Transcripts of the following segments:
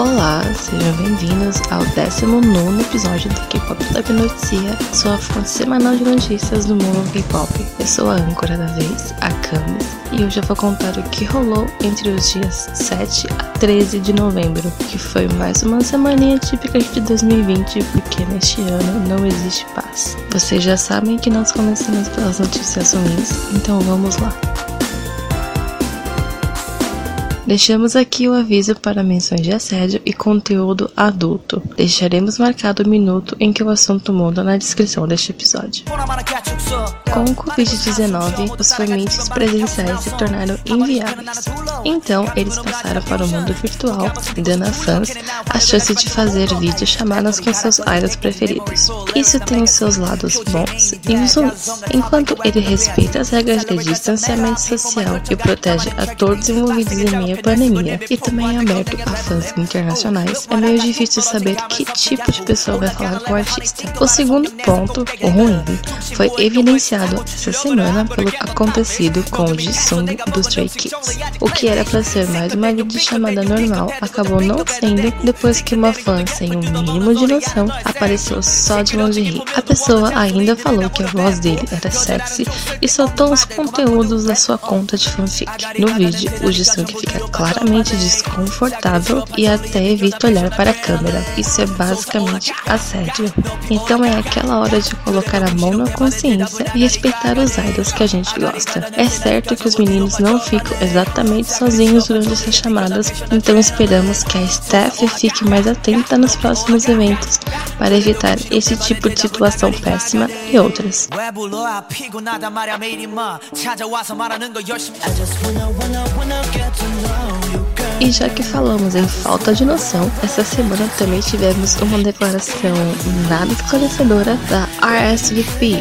Olá, sejam bem-vindos ao 19 episódio do K-Pop Lab Notícia, sua fonte semanal de notícias do mundo K-Pop. Eu sou a âncora da vez, a Camis, e hoje eu vou contar o que rolou entre os dias 7 a 13 de novembro, que foi mais uma semaninha típica de 2020, porque neste ano não existe paz. Vocês já sabem que nós começamos pelas notícias ruins, então vamos lá. Deixamos aqui o aviso para menções de assédio e conteúdo adulto. Deixaremos marcado o minuto em que o assunto muda na descrição deste episódio. Com o Covid-19, os formatos presenciais se tornaram inviáveis. Então, eles passaram para o mundo virtual, dando a fãs a chance de fazer videochamadas com seus idols preferidos. Isso tem os seus lados bons e os ruins. Enquanto ele respeita as regras de distanciamento social e protege a todos envolvidos em meio pandemia e também é aberto a fãs internacionais, é meio difícil saber que tipo de pessoa vai falar com o artista. O segundo ponto, o ruim, foi evidenciado essa semana pelo acontecido com o Jisung dos Stray Kids. O que era para ser mais uma chamada normal acabou não sendo depois que uma fã sem o um mínimo de noção apareceu só de lingerie. A pessoa ainda falou que a voz dele era sexy e soltou os conteúdos da sua conta de fanfic. No vídeo, o Jisung fica claramente desconfortável e até evita olhar para a câmera. Isso é basicamente assédio. Então é aquela hora de colocar a mão na consciência e respeitar os idols que a gente gosta. É certo que os meninos não ficam exatamente sozinhos durante essas chamadas, então esperamos que a staff fique mais atenta nos próximos eventos para evitar esse tipo de situação péssima e outras. E já que falamos em falta de noção, essa semana também tivemos uma declaração nada esclarecedora da RSVP,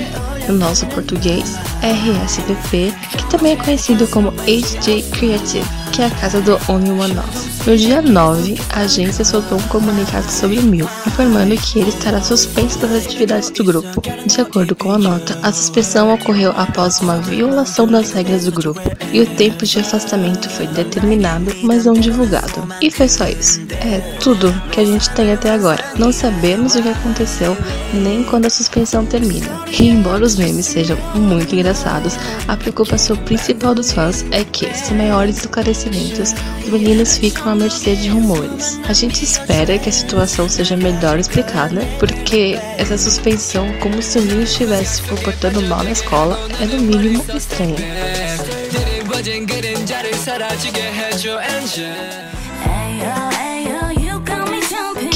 no nosso português RSVP, que também é conhecido como HJ Creative que é a casa do Only One Off. No dia 9, a agência soltou um comunicado sobre o Mil, informando que ele estará suspenso das atividades do grupo. De acordo com a nota, a suspensão ocorreu após uma violação das regras do grupo e o tempo de afastamento foi determinado, mas não divulgado. E foi só isso. É tudo que a gente tem até agora. Não sabemos o que aconteceu nem quando a suspensão termina. E embora os memes sejam muito engraçados, a preocupação principal dos fãs é que, se maiores esclarecimentos os meninos ficam à mercê de rumores. A gente espera que a situação seja melhor explicada, porque essa suspensão, como se o menino estivesse se comportando mal na escola, é no mínimo estranha.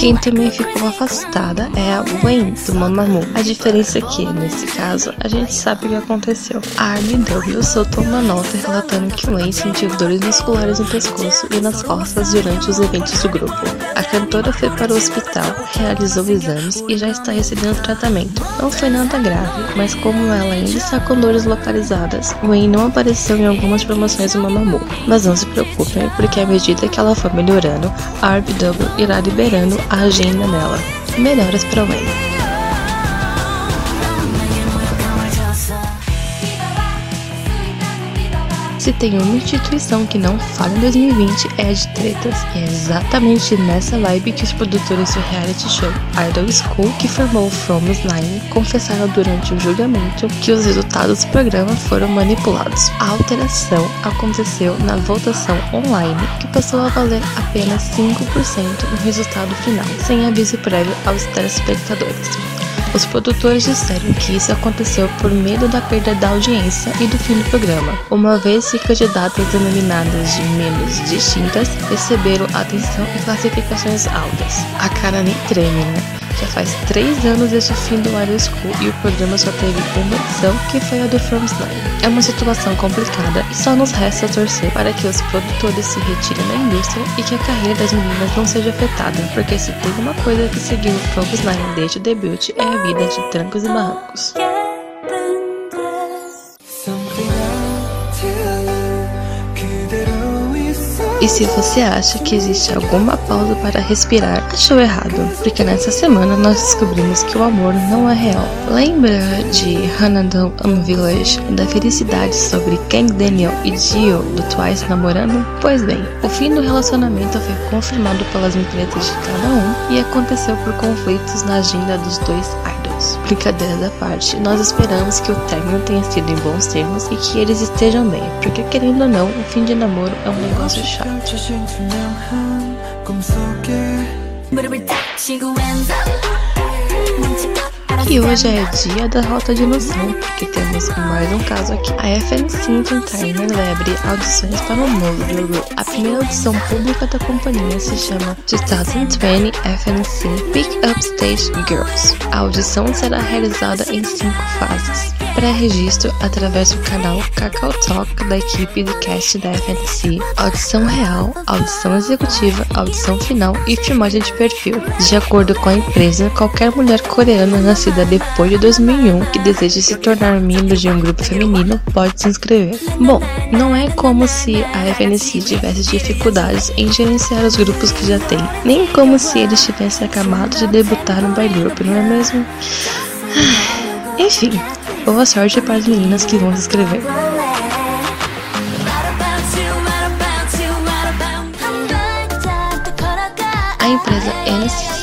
Quem também ficou afastada é a Wayne do Mamamoo. A diferença é que, nesse caso, a gente sabe o que aconteceu. A RBW soltou uma nota relatando que Wayne sentiu dores musculares no pescoço e nas costas durante os eventos do grupo. A cantora foi para o hospital, realizou exames e já está recebendo tratamento. Não foi nada grave, mas como ela ainda está com dores localizadas, Wayne não apareceu em algumas promoções do Mamamoo. Mas não se preocupem, porque à medida que ela for melhorando, a RBW irá liberando a agenda dela. Melhoras para o Wayne. Se tem uma instituição que não falha em 2020 é de tretas, e é exatamente nessa vibe que os produtores do reality show Idol School, que formou From's Nine, confessaram durante o julgamento que os resultados do programa foram manipulados. A alteração aconteceu na votação online, que passou a valer apenas 5% no resultado final, sem aviso prévio aos telespectadores. Os produtores disseram que isso aconteceu por medo da perda da audiência e do fim do programa, uma vez que candidatas denominadas de menos distintas receberam atenção e classificações altas. A cara nem treme, né? Já faz três anos desde o fim do Idol School e o programa só teve uma edição, que foi a do From Slime. É uma situação complicada e só nos resta torcer para que os produtores se retirem da indústria e que a carreira das meninas não seja afetada, porque se tem uma coisa que seguiu o From Slime desde o debut é a vida de trancos e barrancos. E se você acha que existe alguma pausa para respirar, achou errado, porque nessa semana nós descobrimos que o amor não é real. Lembra de Hanadon Am Village, da felicidade sobre Kang Daniel e Dio do Twice namorando? Pois bem, o fim do relacionamento foi confirmado pelas empresas de cada um e aconteceu por conflitos na agenda dos dois idols. Brincadeira da parte, nós esperamos que o término tenha sido em bons termos e que eles estejam bem, porque querendo ou não, o fim de namoro é um negócio chato. E hoje é dia da rota de noção, porque temos mais um caso aqui. A FNC Entertainment vai abrir audições para um novo girl A primeira audição pública da companhia se chama 2020 FNC Pick Up Stage Girls. A audição será realizada em cinco fases pré-registro através do canal Cacau Talk da equipe de cast da FNC, audição real, audição executiva, audição final e filmagem de perfil. De acordo com a empresa, qualquer mulher coreana nascida depois de 2001 que deseje se tornar membro de um grupo feminino pode se inscrever. Bom, não é como se a FNC tivesse dificuldades em gerenciar os grupos que já tem, nem como se eles tivessem acabado de debutar no boy group, não é mesmo? Enfim, Boa sorte para as meninas que vão se inscrever. A empresa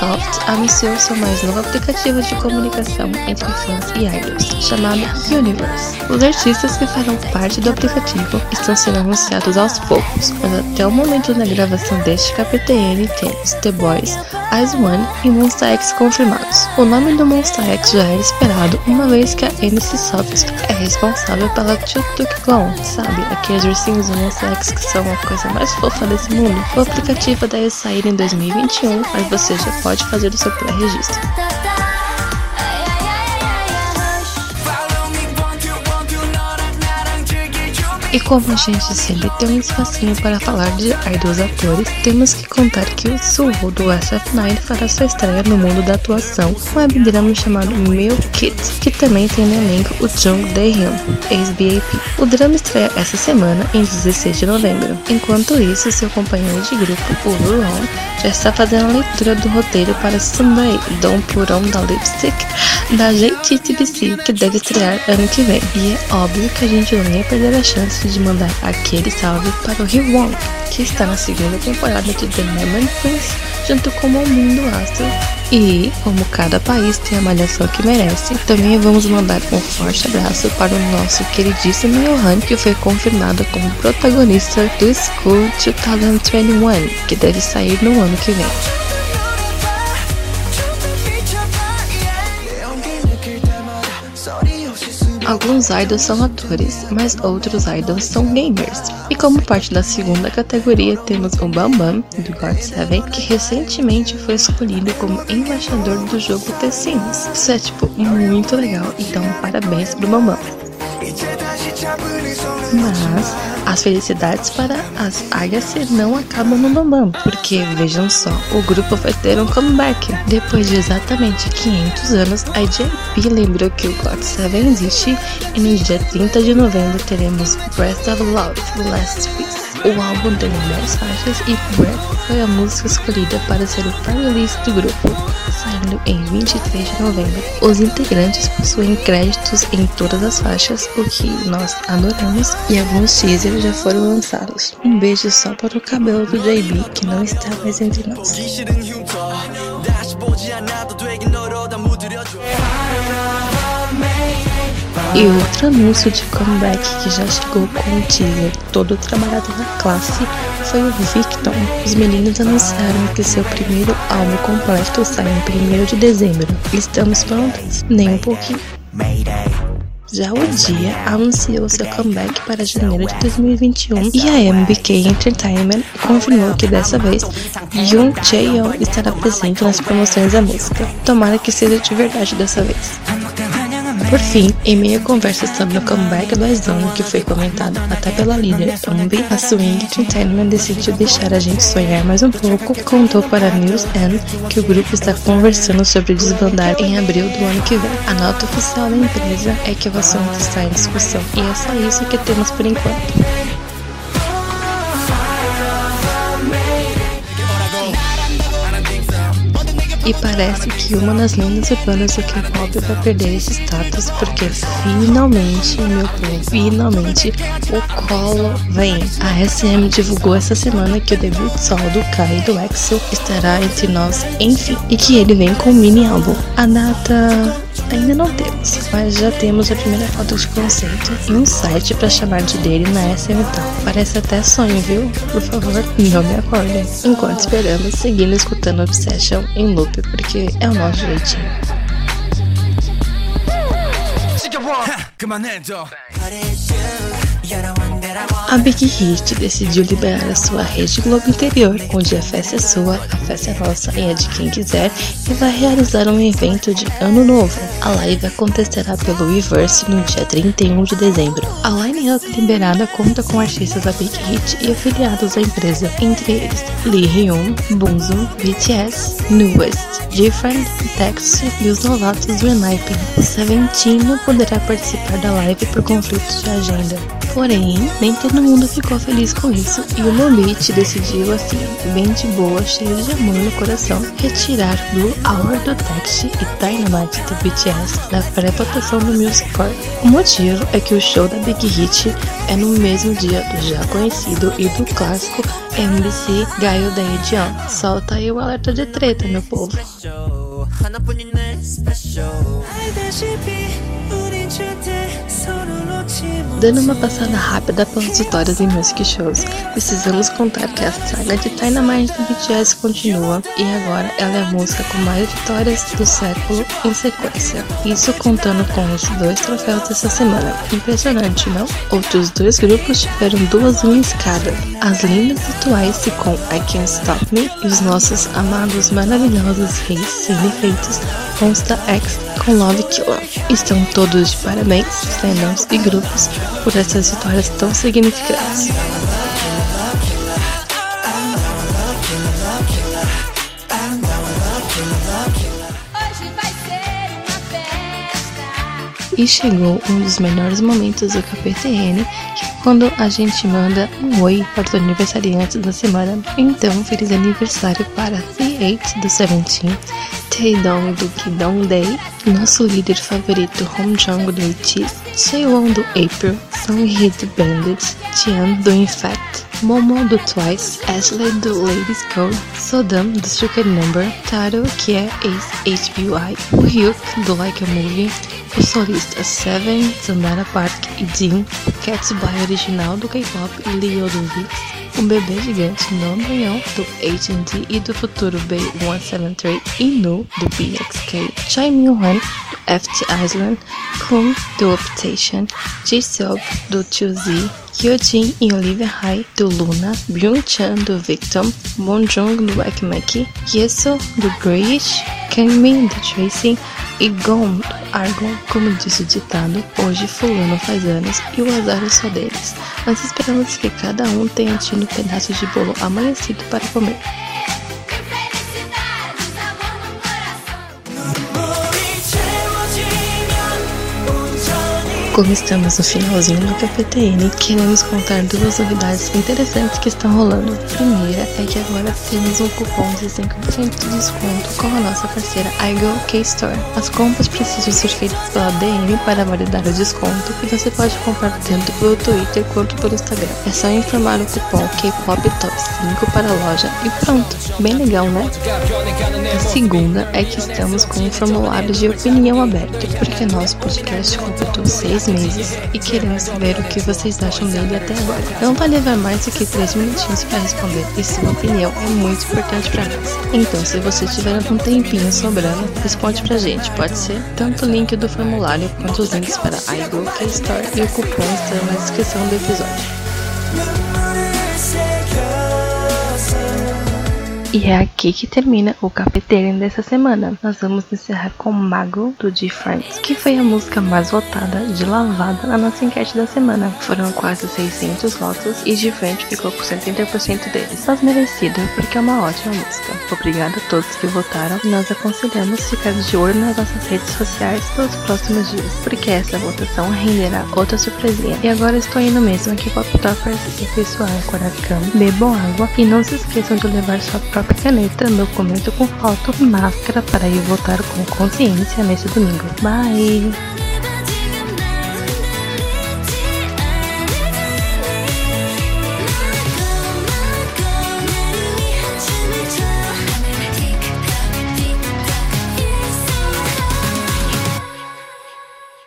NCSoft anunciou seu mais novo aplicativo de comunicação entre fãs e idols, chamado Universe. Os artistas que farão parte do aplicativo estão sendo anunciados aos poucos, mas até o momento da gravação deste KPTN temos The Boys, Ice One e Monster X confirmados. O nome do Monster X já era esperado, uma vez que a NCSoft é responsável pela Tuk Tuk Clown, sabe? Aqueles ursinhos do Monster X que são a coisa mais fofa desse mundo. O aplicativo deve sair em 2021, mas você já pode fazer o seu pré-registro. E como a gente sempre tem um espacinho para falar de idols atores, temos que contar que o Suho do SF9 fará sua estreia no mundo da atuação com um webdrama chamado Milk Kit, que também tem no elenco o Jung Dae-hyun, ex-BAP. O drama estreia essa semana, em 16 de novembro. Enquanto isso, seu companheiro de grupo, o Ruron, já está fazendo a leitura do roteiro para Sunday, Don't Put On The Lipstick, da JTBC, que deve estrear ano que vem. E é óbvio que a gente não ia perder a chance de mandar aquele salve para o Rio Wong, que está na segunda temporada de The Lemon Prince, junto com o Mundo Astro. E, como cada país tem a malhação que merece, também vamos mandar um forte abraço para o nosso queridíssimo Johan, que foi confirmado como protagonista do School 2021, que deve sair no ano que vem. Alguns idols são atores, mas outros idols são gamers. E como parte da segunda categoria, temos o Bambam, do God7, que recentemente foi escolhido como embaixador do jogo The Sims. Isso é, tipo, muito legal, então parabéns pro Bambam. Mas as felicidades para as Agassi não acabam no Bambam, porque vejam só, o grupo vai ter um comeback. Depois de exatamente 500 anos, a JP lembrou que o God 7 existe e no dia 30 de novembro teremos Breath of Love, Last Piece. O álbum tem 10 faixas e Breath foi a música escolhida para ser o pré-release do grupo, saindo em 23 de novembro. Os integrantes possuem créditos em todas as faixas, o que nós adoramos, e alguns teasers já foram lançados. Um beijo só para o cabelo do JB, que não está mais entre nós. E outro anúncio de comeback que já chegou com o teaser todo trabalhado na classe foi o Victon. Os meninos anunciaram que seu primeiro álbum completo sai em 1 de dezembro. Estamos prontos? Nem um pouquinho. Já o Dia anunciou seu comeback para janeiro de 2021 e a MBK Entertainment confirmou que dessa vez Yoon Jae-yeon estará presente nas promoções da música. Tomara que seja de verdade dessa vez. Por fim, em meio a conversas sobre o comeback do Aizone, que foi comentado até pela líder Ambi, a Swing Entertainment decidiu deixar a gente sonhar mais um pouco e contou para News N que o grupo está conversando sobre desbandar em abril do ano que vem. A nota oficial da empresa é que o assunto está em discussão e é só isso que temos por enquanto. E parece que uma das lendas urbanas do K-pop vai perder esse status porque finalmente, meu povo, finalmente o colo vem. A SM divulgou essa semana que o debut solo do Kai e do EXO estará entre nós, enfim, e que ele vem com um mini álbum. A data ainda não temos, mas já temos a primeira foto de conceito e um site para chamar de dele na SM Tal. Parece até sonho, viu? Por favor, não me acordem. Enquanto esperamos, seguindo escutando Obsession em loop, porque é o nosso jeitinho. A Big Hit decidiu liberar a sua rede Globo Interior, onde a festa é sua, a festa é nossa e é de quem quiser, e vai realizar um evento de Ano Novo. A live acontecerá pelo Weverse no dia 31 de dezembro. A line-up liberada conta com artistas da Big Hit e afiliados da empresa, entre eles Lee Hyun, Bunzo, BTS, New West, Different, Text e os novatos do Seventeen poderá participar da live por conflitos de agenda. Porém, nem todo mundo ficou feliz com isso e o Mobit decidiu, assim, bem de boa, cheio de amor no coração, retirar Blue Hour do Text e Dynamite do BTS da pré-votação do Music Core. O motivo é que o show da Big Hit é no mesmo dia do já conhecido e do clássico MBC Gaio da Edion. Solta aí o alerta de treta, meu povo. Dando uma passada rápida pelas vitórias em music shows, precisamos contar que a saga de Dynamite do BTS continua e agora ela é a música com mais vitórias do século em sequência. Isso contando com os dois troféus dessa semana. Impressionante, não? Outros dois grupos tiveram duas wins cada. As lindas atuais com I Can't Stop Me e os nossos amados maravilhosos reis sem-defeitos Monsta X com Love Killer. Estão todos parabéns, fandoms e grupos, por essas vitórias tão significantes. E chegou um dos melhores momentos do KPTN, que é quando a gente manda um oi para os aniversariantes da semana. Então, feliz aniversário para C8 do Seventeen, Taedong do Kidong Day, nosso líder favorito Hong Jong do ITZY, Chaewon do April, Songhye do Bandit, Tian do Infect, Momo do Twice, Ashley do Ladies Code, Sodam do Secret Number, Taro que é ex-HBY, o Ryuk do Like a Movie, o solista Seven, Sandara Park e Jin, o Cats Boy original do K-pop Leo do VIX, o bebê gigante Non Leon do H&D e do futuro B173 e Nu do BXK, Chai do FT Island, Kun do Optation, Ji-seok do 2Z, Hyojin e Olivia Hai do Luna, Byung-chan do Victim, Bonjong do Ekmeki, Yeso do Grayish, Kangmin do Tracy e Gon do Argon, como disse o ditado, hoje fulano faz anos e o azar é só deles. Mas esperamos que cada um tenha tido um pedaço de bolo amanhecido para comer. Como estamos no finalzinho do KPTN, queremos contar duas novidades interessantes que estão rolando. A primeira é que agora temos um cupom de 5% de desconto com a nossa parceira iGo K-Store. As compras precisam ser feitas pela DM para validar o desconto e você pode comprar tanto pelo Twitter quanto pelo Instagram. É só informar o cupom K-Pop Top 5 para a loja e pronto. Bem legal, né? A segunda é que estamos com um formulário de opinião aberto, porque nosso podcast completou 6 meses e queremos saber o que vocês acham dele até agora. Não vai levar mais do que 3 minutinhos para responder e sua opinião é muito importante para nós. Então, se você tiver um tempinho sobrando, responde pra gente, pode ser? Tanto o link do formulário quanto os links para a iGo Store e o cupom estão na descrição do episódio. E é aqui que termina o Cafeteiro dessa semana. Nós vamos encerrar com Mago do Different, que foi a música mais votada de lavada na nossa enquete da semana. Foram quase 600 votos e Different ficou com 70% deles. Mas merecido, porque é uma ótima música. Obrigada a todos que votaram. Nós aconselhamos ficar de olho nas nossas redes sociais pelos próximos dias, porque essa votação renderá outra surpresinha. E agora estou indo mesmo aqui Pop Toppers e pessoal âncora Cam. Bebam água e não se esqueçam de levar sua própria própria caneta, documento com foto, máscara para ir votar com consciência neste domingo. Bye!